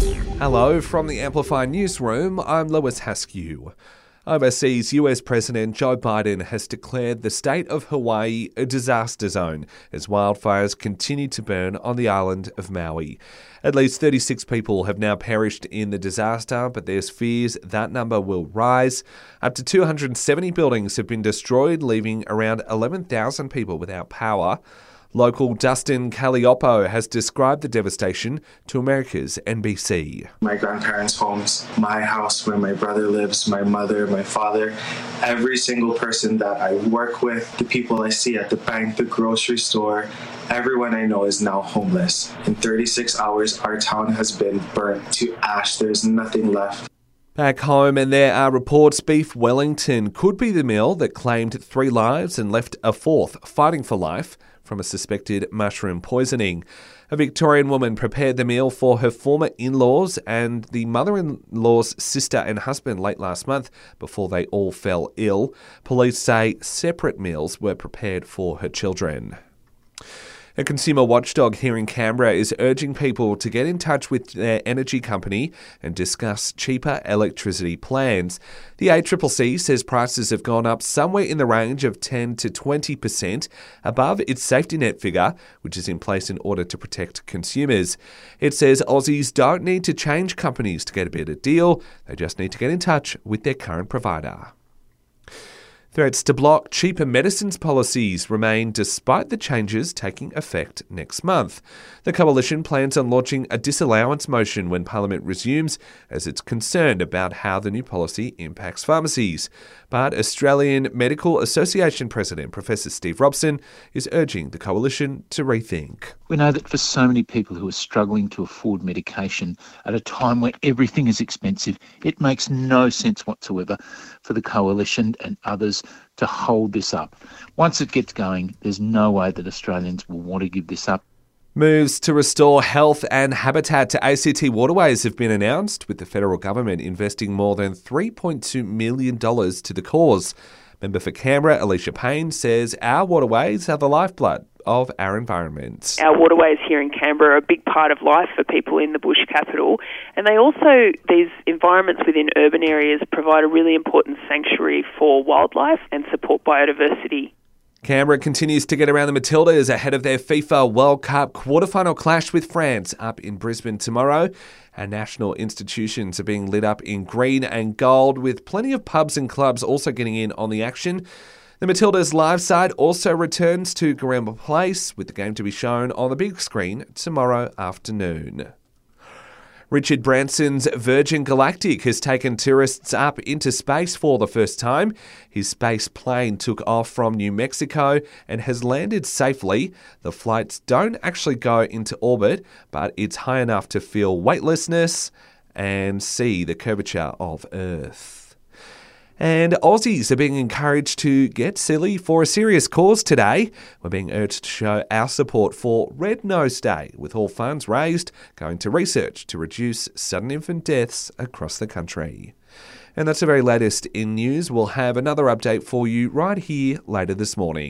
Hello from the Amplify Newsroom. I'm Lewis Haskew. Overseas, US President Joe Biden has declared the state of Hawaii a disaster zone as wildfires continue to burn on the island of Maui. At least 36 people have now perished in the disaster, but there's fears that number will rise. Up to 270 buildings have been destroyed, leaving around 11,000 people without power. Local Dustin Kaleiopu has described the devastation to America's NBC. My grandparents' homes, my house where my brother lives, my mother, my father, every single person that I work with, the people I see at the bank, the grocery store, everyone I know is now homeless. In 36 hours, our town has been burnt to ash. There's nothing left. Back home, and there are reports Beef Wellington could be the meal that claimed three lives and left a fourth fighting for life from a suspected mushroom poisoning. A Victorian woman prepared the meal for her former in laws and the mother in law's sister and husband late last month before they all fell ill. Police say separate meals were prepared for her children. A consumer watchdog here in Canberra is urging people to get in touch with their energy company and discuss cheaper electricity plans. The ACCC says prices have gone up somewhere in the range of 10 to 20% above its safety net figure, which is in place in order to protect consumers. It says Aussies don't need to change companies to get a better deal, they just need to get in touch with their current provider. Threats to block cheaper medicines policies remain despite the changes taking effect next month. The Coalition plans on launching a disallowance motion when Parliament resumes, as it's concerned about how the new policy impacts pharmacies. But Australian Medical Association President Professor Steve Robson is urging the Coalition to rethink. We know that for so many people who are struggling to afford medication at a time where everything is expensive, it makes no sense whatsoever for the Coalition and others to hold this up. Once it gets going, there's no way that Australians will want to give this up. Moves to restore health and habitat to ACT waterways have been announced, with the federal government investing more than $3.2 million to the cause. Member for Canberra, Alicia Payne, says our waterways are the lifeblood of our environment. Our waterways here in Canberra are a big part of life for people in the bush capital, and they also, these environments within urban areas, provide a really important sanctuary for wildlife and support biodiversity. Canberra continues to get around the Matildas ahead of their FIFA World Cup quarterfinal clash with France up in Brisbane tomorrow. Our national institutions are being lit up in green and gold, with plenty of pubs and clubs also getting in on the action. The Matildas live side also returns to Garema Place, with the game to be shown on the big screen tomorrow afternoon. Richard Branson's Virgin Galactic has taken tourists up into space for the first time. His space plane took off from New Mexico and has landed safely. The flights don't actually go into orbit, but it's high enough to feel weightlessness and see the curvature of Earth. And Aussies are being encouraged to get silly for a serious cause today. We're being urged to show our support for Red Nose Day, with all funds raised going to research to reduce sudden infant deaths across the country. And that's the very latest in news. We'll have another update for you right here later this morning.